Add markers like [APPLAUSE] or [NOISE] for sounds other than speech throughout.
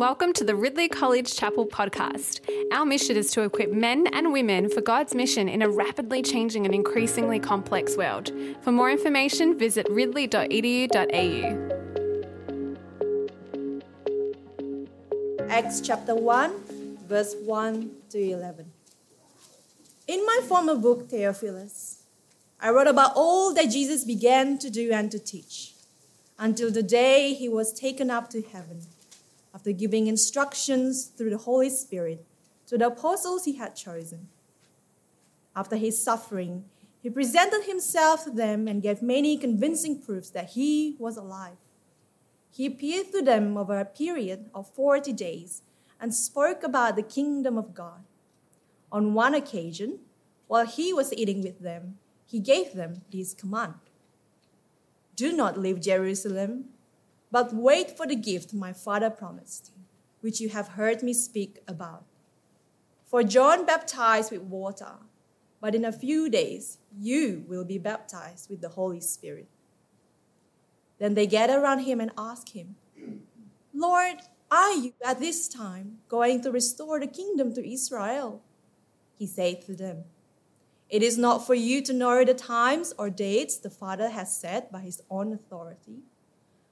Welcome to the Ridley College Chapel podcast. Our mission is to equip men and women for God's mission in a rapidly changing and increasingly complex world. For more information, visit ridley.edu.au. Acts chapter 1, verse 1 to 11. In my former book, Theophilus, I wrote about all that Jesus began to do and to teach until the day he was taken up to heaven after giving instructions through the Holy Spirit to the apostles he had chosen. After his suffering, he presented himself to them and gave many convincing proofs that he was alive. He appeared to them over a period of 40 days and spoke about the kingdom of God. On one occasion, while he was eating with them, he gave them this command Do not leave Jerusalem but wait for the gift my Father promised, which you have heard me speak about. For John baptized with water, but in a few days you will be baptized with the Holy Spirit. Then they gathered around him and asked him, Lord, are you at this time going to restore the kingdom to Israel? He said to them, It is not for you to know the times or dates the Father has set by his own authority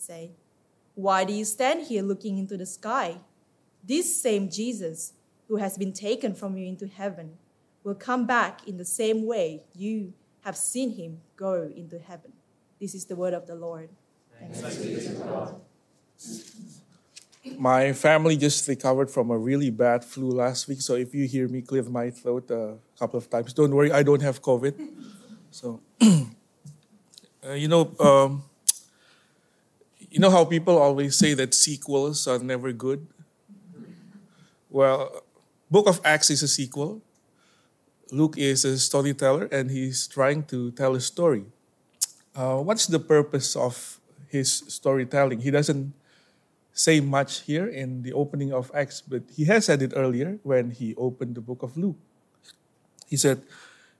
say, Why do you stand here looking into the sky? This same Jesus, who has been taken from you into heaven, will come back in the same way you have seen him go into heaven. This is the word of the Lord. My family just recovered from a really bad flu last week, so if you hear me clear my throat a couple of times, don't worry, I don't have COVID. So, [CLEARS THROAT] uh, you know, um, you know how people always say that sequels are never good? Well, Book of Acts is a sequel. Luke is a storyteller and he's trying to tell a story. Uh, what's the purpose of his storytelling? He doesn't say much here in the opening of Acts, but he has said it earlier when he opened the book of Luke. He said,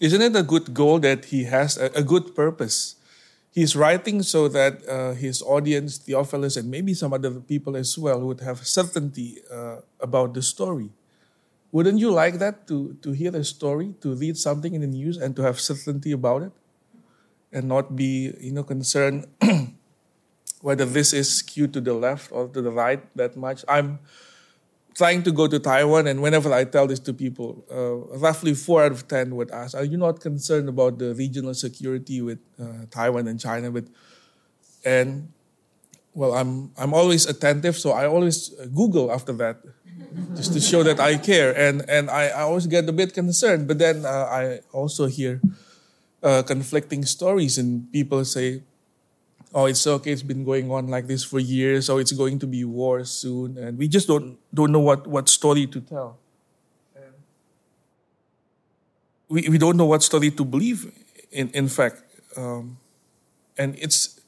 isn't it a good goal that he has, a, a good purpose? He's writing so that uh, his audience, Theophilus, and maybe some other people as well, would have certainty uh, about the story. Wouldn't you like that to, to hear the story, to read something in the news, and to have certainty about it, and not be you know concerned [CLEARS THROAT] whether this is skewed to the left or to the right that much? I'm trying to go to Taiwan, and whenever I tell this to people, uh, roughly four out of ten would ask, "Are you not concerned about the regional security with uh, Taiwan and China?" With and well, I'm I'm always attentive, so I always Google after that, [LAUGHS] just to show that I care, and and I, I always get a bit concerned. But then uh, I also hear uh, conflicting stories, and people say oh, it's okay, it's been going on like this for years, or it's going to be war soon, and we just don't don't know what, what story to tell. We, we don't know what story to believe in, in fact. Um, and it's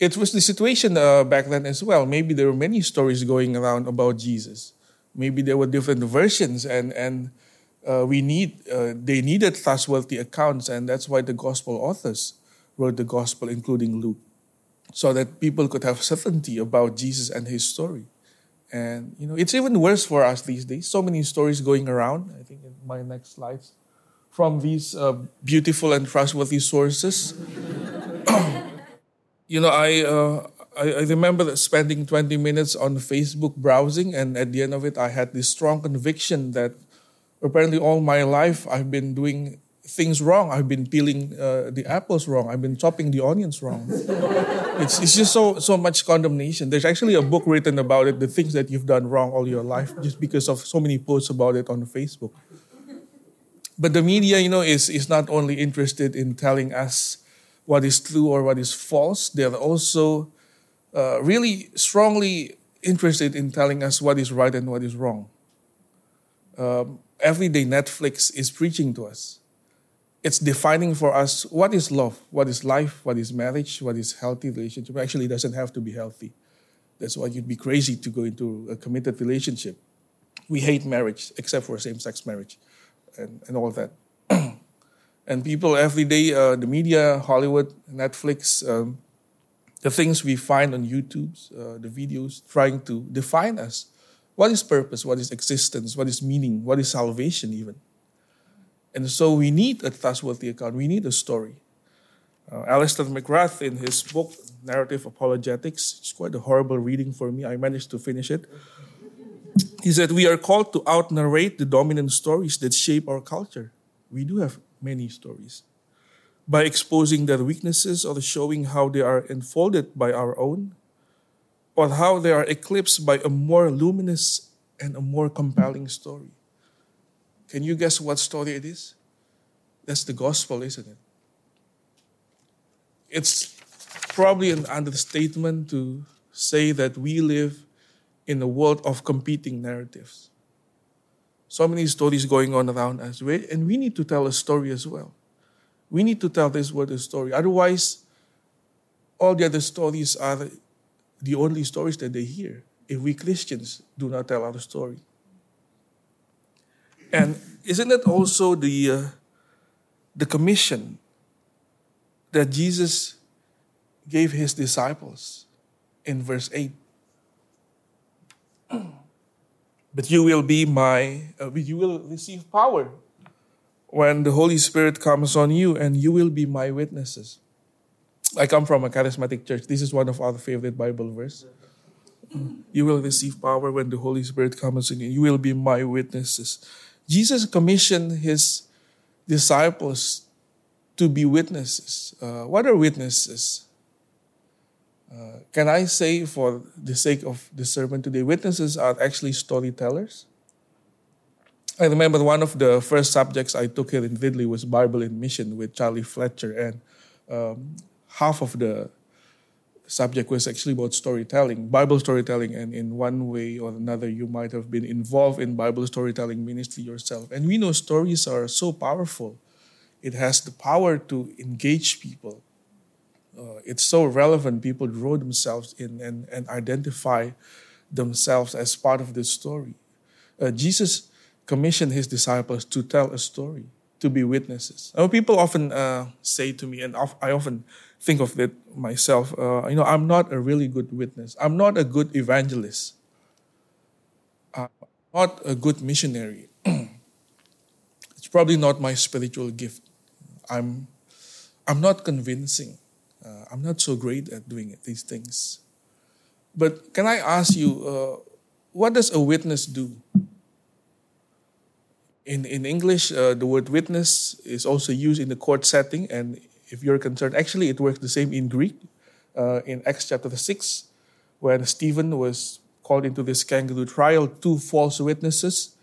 it was the situation uh, back then as well. Maybe there were many stories going around about Jesus. Maybe there were different versions, and and uh, we need uh, they needed trustworthy accounts, and that's why the gospel authors wrote the gospel, including Luke so that people could have certainty about Jesus and his story. And you know, it's even worse for us these days. So many stories going around. I think in my next slides from these uh, beautiful and trustworthy sources. [COUGHS] you know, I uh, I, I remember spending 20 minutes on Facebook browsing, and at the end of it, I had this strong conviction that apparently all my life I've been doing things wrong. I've been peeling uh, the apples wrong. I've been chopping the onions wrong. [LAUGHS] it's, it's just so so much condemnation. There's actually a book written about it, the things that you've done wrong all your life, just because of so many posts about it on Facebook. But the media, you know, is is not only interested in telling us what is true or what is false. They're also uh, really strongly interested in telling us what is right and what is wrong. Um, every day, Netflix is preaching to us it's defining for us what is love, what is life, what is marriage, what is healthy relationship. Actually, it doesn't have to be healthy. That's why you'd be crazy to go into a committed relationship. We hate marriage, except for same-sex marriage, and, and all that. [CLEARS THROAT] and people every day, uh, the media, Hollywood, Netflix, um, the things we find on YouTube, uh, the videos, trying to define us. What is purpose? What is existence? What is meaning? What is salvation? Even and so we need a trustworthy account. We need a story. Uh, Alister McGrath, in his book, Narrative Apologetics, it's quite a horrible reading for me. I managed to finish it. He said, We are called to out narrate the dominant stories that shape our culture. We do have many stories. By exposing their weaknesses or showing how they are enfolded by our own, or how they are eclipsed by a more luminous and a more compelling story. Can you guess what story it is? That's the gospel, isn't it? It's probably an understatement to say that we live in a world of competing narratives. So many stories going on around us, and we need to tell a story as well. We need to tell this world a story. Otherwise, all the other stories are the only stories that they hear if we Christians do not tell our story. And isn't it also the uh, the commission that Jesus gave his disciples in verse 8? [CLEARS THROAT] but you will be my uh, you will receive power when the Holy Spirit comes on you and you will be my witnesses. I come from a charismatic church. This is one of our favorite Bible verse. You will receive power when the Holy Spirit comes on you. You will be my witnesses. Jesus commissioned his disciples to be witnesses. Uh, what are witnesses? Uh, can I say, for the sake of the sermon today, witnesses are actually storytellers? I remember one of the first subjects I took here in Ridley was Bible and Mission with Charlie Fletcher, and um, half of the subject was actually about storytelling, Bible storytelling, and in one way or another, you might have been involved in Bible storytelling ministry yourself. And we know stories are so powerful. It has the power to engage people. Uh, it's so relevant. People draw themselves in and, and identify themselves as part of the story. Uh, Jesus commissioned his disciples to tell a story, to be witnesses. Now, people often uh, say to me, and I often think of it myself. Uh, you know, I'm not a really good witness. I'm not a good evangelist. I'm not a good missionary. [CLEARS THROAT] it's probably not my spiritual gift. I'm, I'm not convincing. Uh, I'm not so great at doing it, these things. But can I ask you, uh, what does a witness do? In, in English, uh, the word witness is also used in the court setting and if you're concerned. Actually, it works the same in Greek. Uh, in Acts chapter 6, when Stephen was called into this kangaroo trial, two false witnesses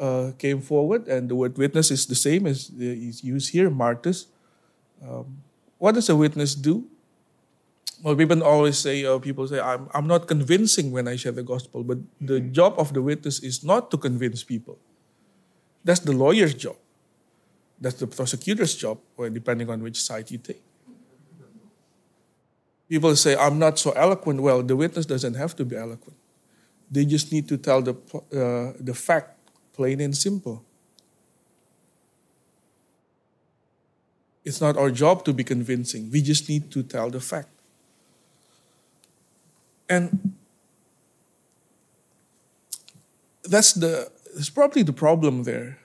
uh, came forward, and the word witness is the same as is used here, martyrs. Um, what does a witness do? Well, people always say, uh, people say, I'm, I'm not convincing when I share the gospel, but the job of the witness is not to convince people. That's the lawyer's job. That's the prosecutor's job, or depending on which side you take. People say, I'm not so eloquent. Well, the witness doesn't have to be eloquent. They just need to tell the, uh, the fact, plain and simple. It's not our job to be convincing. We just need to tell the fact. And that's the that's probably the problem there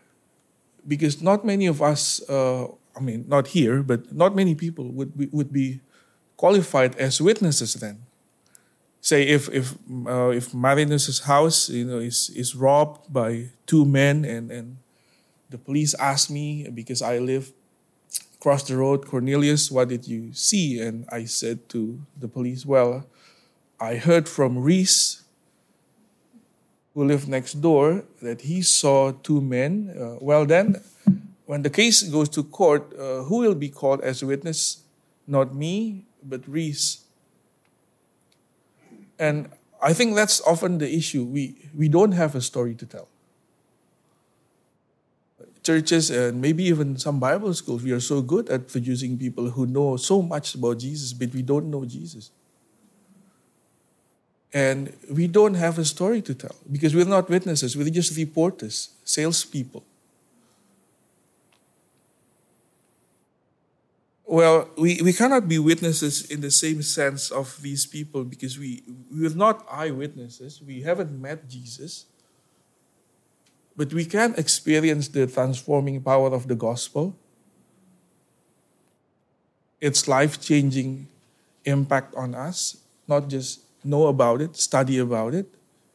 because not many of us, uh, I mean, not here, but not many people would be, would be qualified as witnesses then. say if if uh, if Marinus's house you know is is robbed by two men and and the police ask me because I live across the road Cornelius what did you see and I said to the police well I heard from Reese who lived next door that he saw two men uh, well then when the case goes to court uh, who will be called as a witness not me but Reese and I think that's often the issue. We, we don't have a story to tell. Churches and maybe even some Bible schools, we are so good at producing people who know so much about Jesus, but we don't know Jesus. And we don't have a story to tell because we're not witnesses, we're just reporters, salespeople. Well, we, we cannot be witnesses in the same sense of these people because we, we're not eyewitnesses. We haven't met Jesus. But we can experience the transforming power of the gospel, its life changing impact on us, not just know about it, study about it,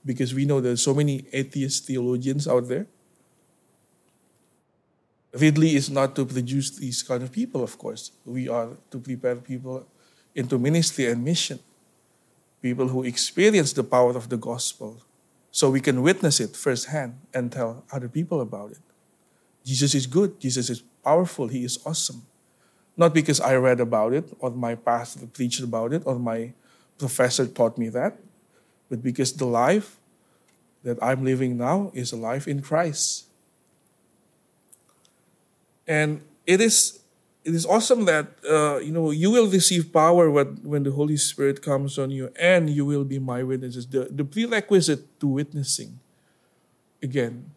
because we know there's so many atheist theologians out there Ridley is not to produce these kind of people, of course. We are to prepare people into ministry and mission. People who experience the power of the gospel so we can witness it firsthand and tell other people about it. Jesus is good, Jesus is powerful, He is awesome. Not because I read about it or my pastor preached about it or my professor taught me that, but because the life that I'm living now is a life in Christ and it is it is awesome that uh, you know you will receive power when, when the Holy Spirit comes on you, and you will be my witnesses. The the prerequisite to witnessing, again,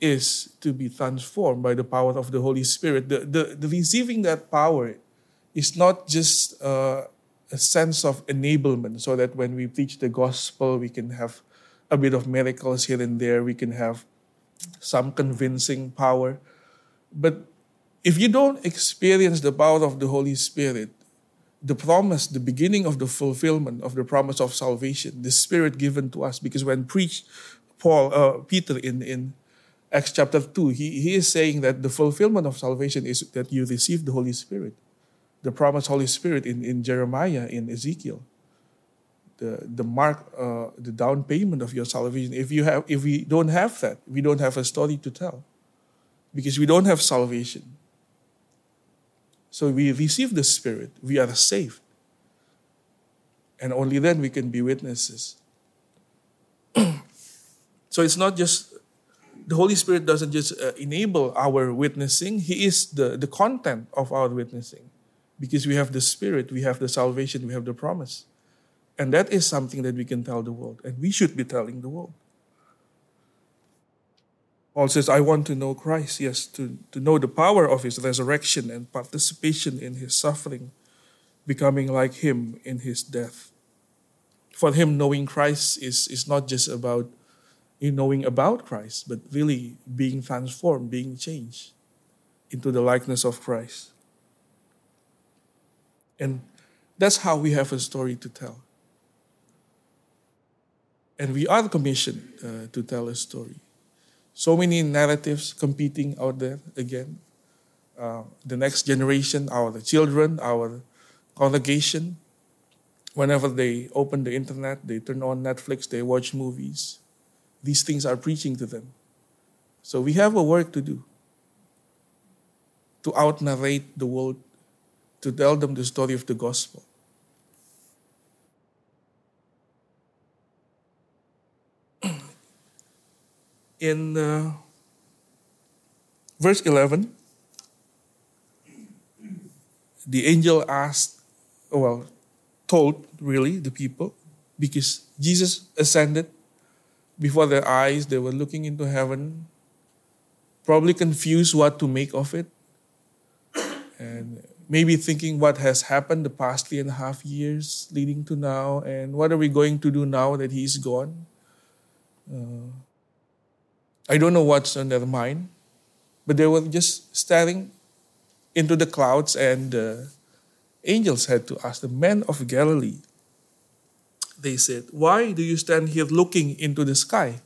is to be transformed by the power of the Holy Spirit. The the, the receiving that power is not just uh, a sense of enablement, so that when we preach the gospel, we can have a bit of miracles here and there. We can have some convincing power, but if you don't experience the power of the Holy Spirit, the promise, the beginning of the fulfillment of the promise of salvation, the Spirit given to us, because when preached, Paul, uh, Peter in, in Acts chapter 2, he, he is saying that the fulfillment of salvation is that you receive the Holy Spirit. The promised Holy Spirit in, in Jeremiah, in Ezekiel. The, the mark, uh, the down payment of your salvation. If you have, if we don't have that, we don't have a story to tell, because we don't have salvation. So we receive the Spirit, we are saved. And only then we can be witnesses. [CLEARS THROAT] so it's not just, the Holy Spirit doesn't just uh, enable our witnessing, He is the, the content of our witnessing. Because we have the Spirit, we have the salvation, we have the promise. And that is something that we can tell the world, and we should be telling the world. Paul says, I want to know Christ, yes, to, to know the power of his resurrection and participation in his suffering, becoming like him in his death. For him, knowing Christ is, is not just about you knowing about Christ, but really being transformed, being changed into the likeness of Christ. And that's how we have a story to tell. And we are commissioned uh, to tell a story so many narratives competing out there again. Uh, the next generation, our children, our congregation, whenever they open the internet, they turn on Netflix, they watch movies. These things are preaching to them. So we have a work to do to out narrate the world, to tell them the story of the gospel. [CLEARS THROAT] in uh, verse 11, the angel asked, well, told really the people, because Jesus ascended before their eyes, they were looking into heaven, probably confused what to make of it, and maybe thinking what has happened the past three and a half years leading to now, and what are we going to do now that he's gone? Uh, I don't know what's on their mind, but they were just staring into the clouds, and uh, angels had to ask the men of Galilee, They said, Why do you stand here looking into the sky?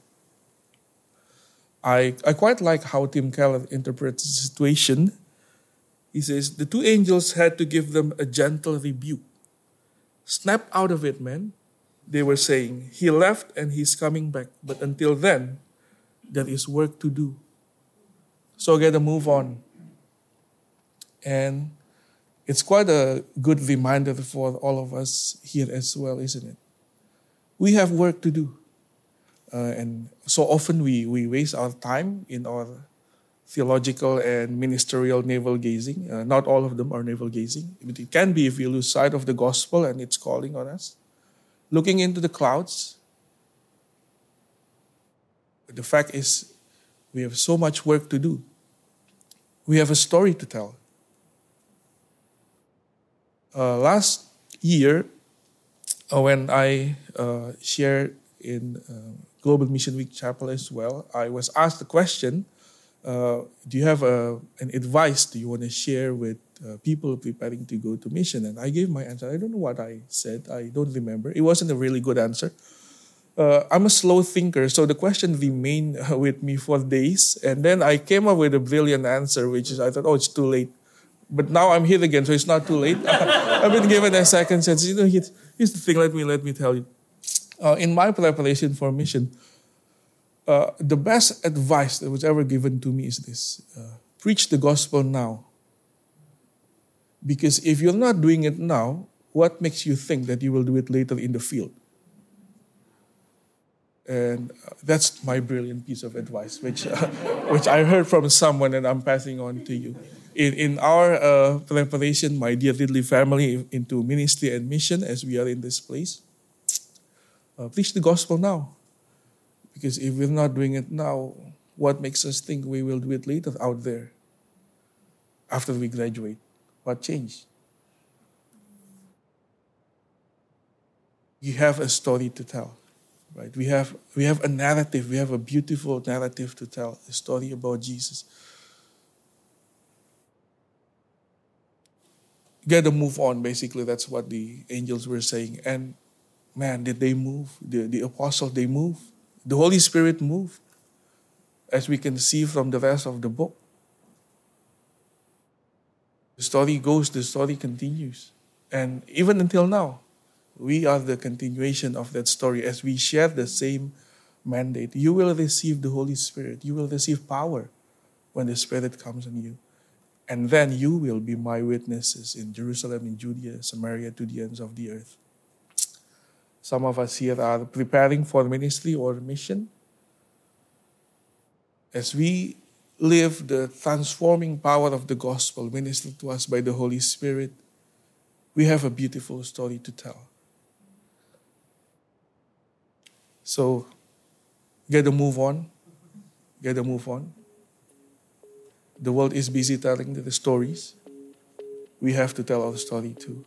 I, I quite like how Tim Keller interprets the situation. He says, The two angels had to give them a gentle rebuke. Snap out of it, man. They were saying, He left and he's coming back. But until then, there is work to do. So get a move on. And it's quite a good reminder for all of us here as well, isn't it? We have work to do. Uh, and so often we, we waste our time in our theological and ministerial navel gazing. Uh, not all of them are navel gazing. but It can be if we lose sight of the gospel and its calling on us. Looking into the clouds. The fact is, we have so much work to do. We have a story to tell. Uh, last year, uh, when I uh, shared in uh, Global Mission Week Chapel as well, I was asked the question uh, Do you have a, an advice do you want to share with uh, people preparing to go to mission? And I gave my answer. I don't know what I said, I don't remember. It wasn't a really good answer. Uh, I'm a slow thinker, so the question remained [LAUGHS] with me for days. And then I came up with a brilliant answer, which is I thought, oh, it's too late. But now I'm here again, so it's not too late. [LAUGHS] I've been given a second chance. You know, here's the thing. Let me let me tell you uh, in my preparation for mission, uh, the best advice that was ever given to me is this uh, preach the gospel now. Because if you're not doing it now, what makes you think that you will do it later in the field? And uh, that's my brilliant piece of advice, which, uh, [LAUGHS] which I heard from someone and I'm passing on to you. In, in our uh, preparation, my dear Ridley family, into ministry and mission as we are in this place, uh, preach the gospel now. Because if we're not doing it now, what makes us think we will do it later out there after we graduate? What changed? You have a story to tell, right? We have, we have a narrative, we have a beautiful narrative to tell, a story about Jesus. Get to move on, basically, that's what the angels were saying. And man, did they move? The, the apostles, they move. The Holy Spirit moved, as we can see from the rest of the book. The story goes, the story continues. And even until now, we are the continuation of that story as we share the same mandate. You will receive the Holy Spirit, you will receive power when the Spirit comes on you. And then you will be my witnesses in Jerusalem, in Judea, Samaria, to the ends of the earth. Some of us here are preparing for ministry or mission. As we live the transforming power of the gospel ministered to us by the Holy Spirit, we have a beautiful story to tell. So, get to move on. Get to move on. The world is busy telling the stories. We have to tell our story too.